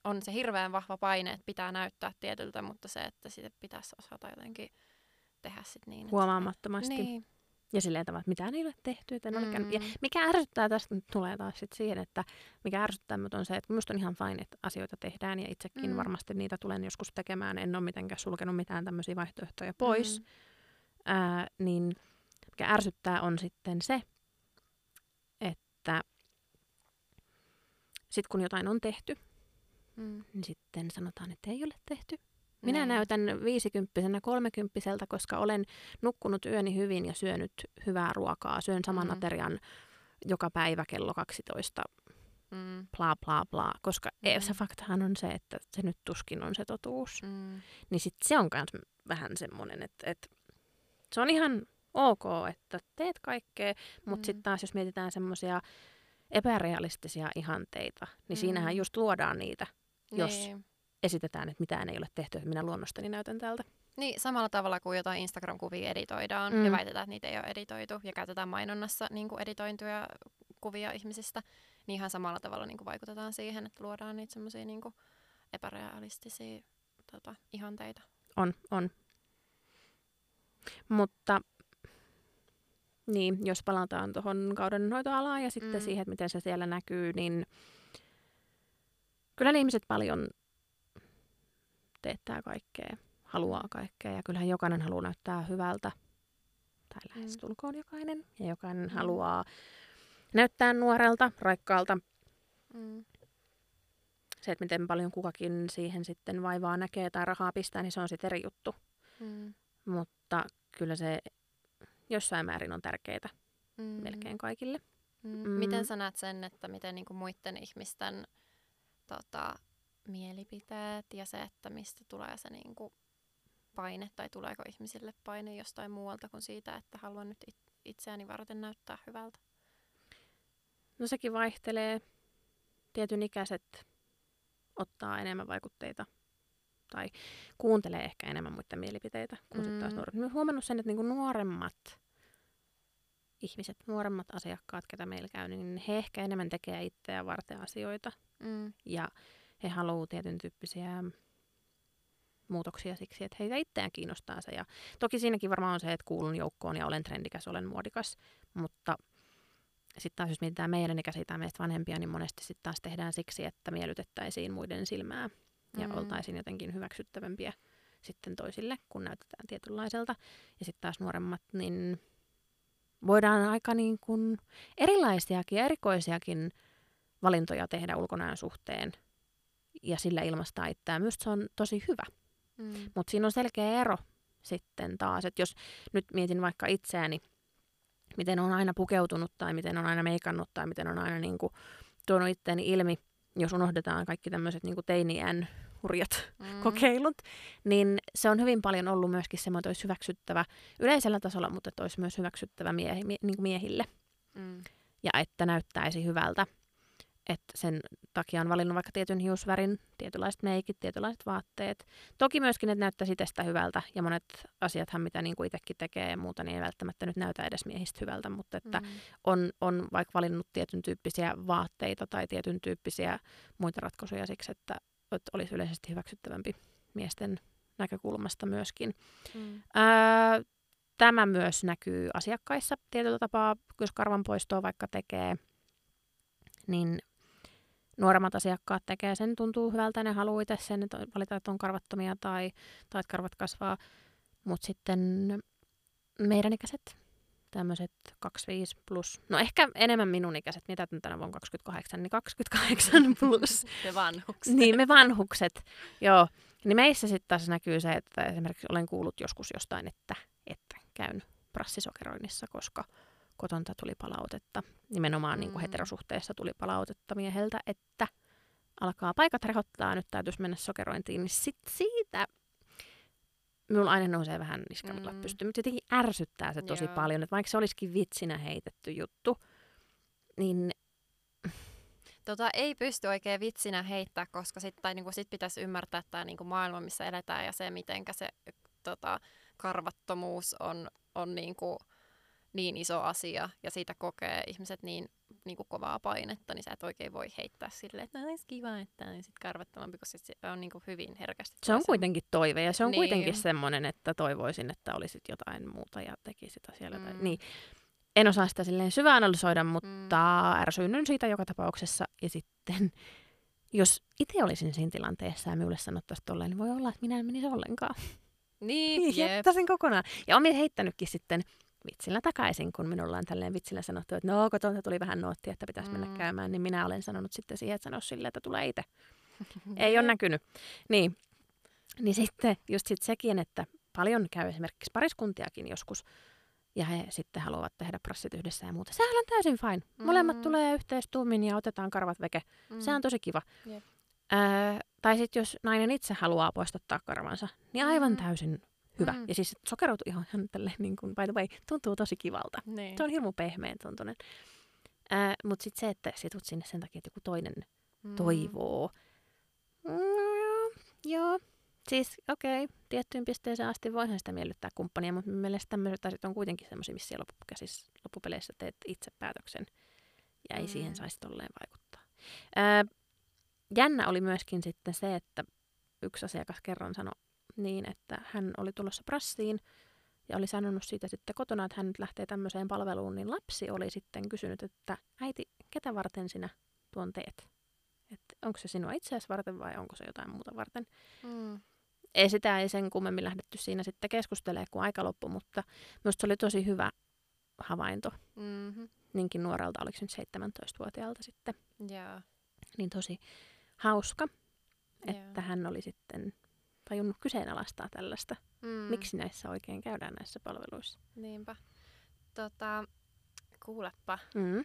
on se hirveän vahva paine, että pitää näyttää tietyltä, mutta se, että sitten pitäisi osata jotenkin tehdä sit niin. Huomaamattomasti. Niin. Ja silleen tavalla, että mitään ei ole tehty. Että mm. Ja mikä ärsyttää tästä nyt tulee taas sit siihen, että mikä ärsyttää mut on se, että minusta on ihan fine, että asioita tehdään ja itsekin mm. varmasti niitä tulen joskus tekemään. En ole mitenkään sulkenut mitään tämmöisiä vaihtoehtoja pois. Mm. Ää, niin mikä ärsyttää on sitten se, että sitten kun jotain on tehty, mm. niin sitten sanotaan, että ei ole tehty. Minä Näin. näytän viisikymppisenä kolmekymppiseltä, koska olen nukkunut yöni hyvin ja syönyt hyvää ruokaa. Syön saman mm. aterian joka päivä kello 12. Mm. Bla bla bla. Koska mm. se faktahan on se, että se nyt tuskin on se totuus. Mm. Niin sit se on myös vähän semmoinen, että, että se on ihan ok, että teet kaikkea, mutta mm. sitten taas jos mietitään semmoisia epärealistisia ihanteita, niin mm. siinähän just luodaan niitä jos niin. Esitetään, että mitään ei ole tehty, että minä luonnostani näytän tältä. Niin, samalla tavalla kuin jotain Instagram-kuvia editoidaan mm. ja väitetään, että niitä ei ole editoitu ja käytetään mainonnassa niin kuin editointuja kuvia ihmisistä, niin ihan samalla tavalla niin kuin vaikutetaan siihen, että luodaan niitä semmoisia niin epärealistisia tota, ihanteita. On, on. Mutta niin, jos palataan tuohon kaudenhoitoalaan ja sitten mm. siihen, että miten se siellä näkyy, niin kyllä ne ihmiset paljon teettää kaikkea, haluaa kaikkea ja kyllähän jokainen haluaa näyttää hyvältä. Tai mm. lähestulkoon mm. jokainen. Ja jokainen mm. haluaa näyttää nuorelta, raikkaalta. Mm. Se, että miten paljon kukakin siihen sitten vaivaa näkee tai rahaa pistää, niin se on sitten eri juttu. Mm. Mutta kyllä se jossain määrin on tärkeää mm. melkein kaikille. Mm. Mm. Miten sä näet sen, että miten niinku muiden ihmisten tota, mielipiteet ja se, että mistä tulee se niinku paine tai tuleeko ihmisille paine jostain muualta kuin siitä, että haluan nyt itseäni varten näyttää hyvältä? No sekin vaihtelee. Tietyn ikäiset ottaa enemmän vaikutteita tai kuuntelee ehkä enemmän muiden mielipiteitä kuin mm. sitten taas nuoret. Mä huomannut sen, että niinku nuoremmat ihmiset, nuoremmat asiakkaat, ketä meillä käy, niin he ehkä enemmän tekee itseä varten asioita. Mm. Ja he haluavat tietyn tyyppisiä muutoksia siksi, että heitä itseään kiinnostaa se. Ja toki siinäkin varmaan on se, että kuulun joukkoon ja olen trendikäs, olen muodikas, mutta sitten taas jos mietitään meidän ikäisiä tai meistä vanhempia, niin monesti sitten taas tehdään siksi, että miellytettäisiin muiden silmää ja mm. oltaisiin jotenkin hyväksyttävämpiä sitten toisille, kun näytetään tietynlaiselta. Ja sitten taas nuoremmat, niin voidaan aika niin kuin erilaisiakin, erikoisiakin valintoja tehdä ulkonäön suhteen ja sillä ilmaistaan itseään. Myös se on tosi hyvä. Mm. Mutta siinä on selkeä ero sitten taas, että jos nyt mietin vaikka itseäni, miten on aina pukeutunut tai miten on aina meikannut tai miten on aina niin kuin tuonut itteeni ilmi, jos unohdetaan kaikki tämmöiset niin teiniän hurjat mm. kokeilut, niin se on hyvin paljon ollut myöskin semmoinen, että olisi hyväksyttävä yleisellä tasolla, mutta että olisi myös hyväksyttävä miehi, mie, niin kuin miehille. Mm. Ja että näyttäisi hyvältä. Että sen takia on valinnut vaikka tietyn hiusvärin, tietynlaiset meikit, tietynlaiset vaatteet. Toki myöskin, että näyttäisi itsestä hyvältä. Ja monet asiathan, mitä niin kuin itsekin tekee ja muuta, niin ei välttämättä nyt näytä edes miehistä hyvältä. Mutta että mm. on, on vaikka valinnut tietyn tyyppisiä vaatteita tai tietyn tyyppisiä muita ratkaisuja siksi, että, että olisi yleisesti hyväksyttävämpi miesten näkökulmasta myöskin. Mm. Öö, tämä myös näkyy asiakkaissa tietyllä tapaa, jos karvan poistoa vaikka tekee, niin nuoremmat asiakkaat tekee sen, tuntuu hyvältä, ne haluaa itse sen, että valita, että on karvattomia tai, tai että karvat kasvaa. Mutta sitten meidän ikäiset, tämmöiset 25 plus, no ehkä enemmän minun ikäiset, mitä tänä vuonna 28, niin 28 plus. me vanhukset. niin, me vanhukset, joo. Niin meissä sitten taas näkyy se, että esimerkiksi olen kuullut joskus jostain, että, että käyn prassisokeroinnissa, koska kotonta tuli palautetta, nimenomaan mm. niin kuin heterosuhteessa tuli palautetta mieheltä, että alkaa paikat rehottaa, nyt täytyisi mennä sokerointiin, niin sit siitä minulla aina nousee vähän niskanut mm. pystyyn, mutta jotenkin ärsyttää se tosi Joo. paljon, että vaikka se olisikin vitsinä heitetty juttu, niin Tota, ei pysty oikein vitsinä heittää, koska sitten niinku, sit pitäisi ymmärtää tämä niinku, maailma, missä eletään ja se, miten se tota, karvattomuus on, on niinku, niin iso asia ja siitä kokee ihmiset niin, niin kuin kovaa painetta, niin sä et oikein voi heittää silleen, että no, olisi kiva, että on sitten karvattomampi, koska se on niin kuin hyvin herkästi. Se on kuitenkin toive ja se on niin. kuitenkin semmoinen, että toivoisin, että olisit jotain muuta ja tekisit siellä. Mm. Tai, niin. En osaa sitä silleen syväanalysoida, mutta mm. ärsyynnyn siitä joka tapauksessa. Ja sitten, jos itse olisin siinä tilanteessa ja minulle sanottaisiin tolleen, niin voi olla, että minä en menisi ollenkaan. Niin, niin jättäisin kokonaan. Ja olen heittänytkin sitten vitsillä takaisin, kun minulla on tälleen vitsillä sanottu, että no kotona tuli vähän nuotti, että pitäisi mm. mennä käymään, niin minä olen sanonut sitten siihen, että sano sille, että tulee itse. Ei ole näkynyt. Niin. niin sitten just sit sekin, että paljon käy esimerkiksi pariskuntiakin joskus, ja he sitten haluavat tehdä prassit yhdessä ja muuta. Sehän on täysin fine. Molemmat mm. tulee yhteistuumin ja otetaan karvat veke. Mm. Se on tosi kiva. Yep. Öö, tai sitten jos nainen itse haluaa poistottaa karvansa, niin aivan mm. täysin hyvä. Mm. Ja siis sokeroitu ihan, ihan tälle, niin kuin, by the way, tuntuu tosi kivalta. Niin. Se on hirmu pehmeän tuntunen. Äh, Mutta sitten se, että situt sinne sen takia, että joku toinen mm. toivoo. Mm, joo, joo. Siis okei, okay, tiettyyn pisteeseen asti voihan sitä miellyttää kumppania, mutta mielestäni tämmöiset asiat on kuitenkin semmoisia, missä loppukäsissä, loppupeleissä teet itse päätöksen. Ja ei mm. siihen saisi tolleen vaikuttaa. Ää, jännä oli myöskin sitten se, että yksi asiakas kerran sanoi niin, että hän oli tulossa prassiin ja oli sanonut siitä sitten kotona, että hän nyt lähtee tämmöiseen palveluun, niin lapsi oli sitten kysynyt, että äiti, ketä varten sinä tuon teet? Että onko se sinua itseäsi varten vai onko se jotain muuta varten? Mm. Ei sitä ei sen kummemmin lähdetty siinä sitten keskustelemaan, kun aika loppui, mutta minusta se oli tosi hyvä havainto. Mm-hmm. Niinkin nuorelta, oliko nyt 17-vuotiaalta sitten. Yeah. Niin tosi hauska, että yeah. hän oli sitten tajunnut kyseenalaistaa tällaista. Mm. Miksi näissä oikein käydään näissä palveluissa? Niinpä. Tota, kuulepa. Mm.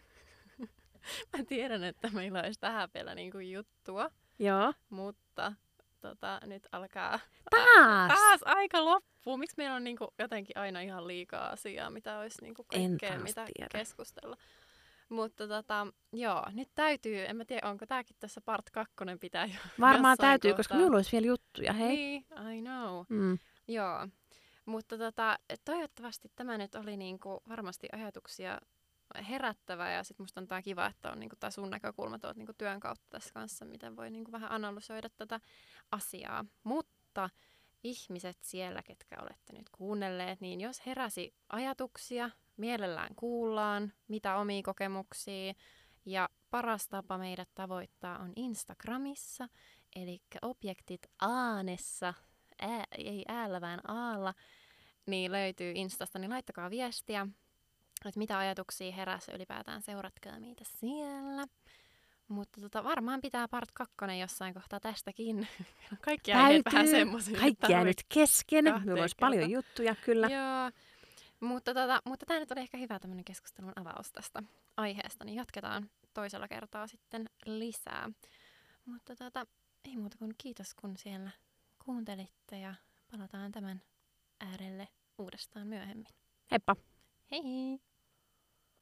Mä tiedän, että meillä olisi tähän vielä niinku juttua, Joo. mutta tota, nyt alkaa Taas! taas aika loppuu. Miksi meillä on niinku jotenkin aina ihan liikaa asiaa, mitä olisi niinku kaikkea, mitä tiedä. keskustella. Mutta tota, joo, nyt täytyy, en mä tiedä, onko tämäkin tässä part kakkonen pitää jo Varmaan täytyy, kohtaa. koska minulla olisi vielä juttuja, hei. Niin, I know. Mm. Joo, mutta tota, toivottavasti tämä nyt oli niinku varmasti ajatuksia herättävä ja sitten musta on tää kiva, että on niinku tää sun näkökulma tuot niinku työn kautta tässä kanssa, miten voi niinku vähän analysoida tätä asiaa. Mutta ihmiset siellä, ketkä olette nyt kuunnelleet, niin jos heräsi ajatuksia, mielellään kuullaan, mitä omia kokemuksia ja paras tapa meidät tavoittaa on Instagramissa, eli objektit aanessa, ää, ei äällä vaan aalla, niin löytyy Instasta, niin laittakaa viestiä, että mitä ajatuksia heräsi ylipäätään, seuratkaa meitä siellä. Mutta tota, varmaan pitää part kakkonen jossain kohtaa tästäkin. Kaikki aiheet vähän Täytyy. semmoisia. Kaikkia nyt kesken. Minulla olisi paljon juttuja, kyllä. Joo. Mutta, tota, mutta tämä nyt oli ehkä hyvä tämmöinen keskustelun avaus tästä aiheesta, niin jatketaan toisella kertaa sitten lisää. Mutta tota, ei muuta kuin kiitos, kun siellä kuuntelitte ja palataan tämän äärelle uudestaan myöhemmin. Heippa! Hei!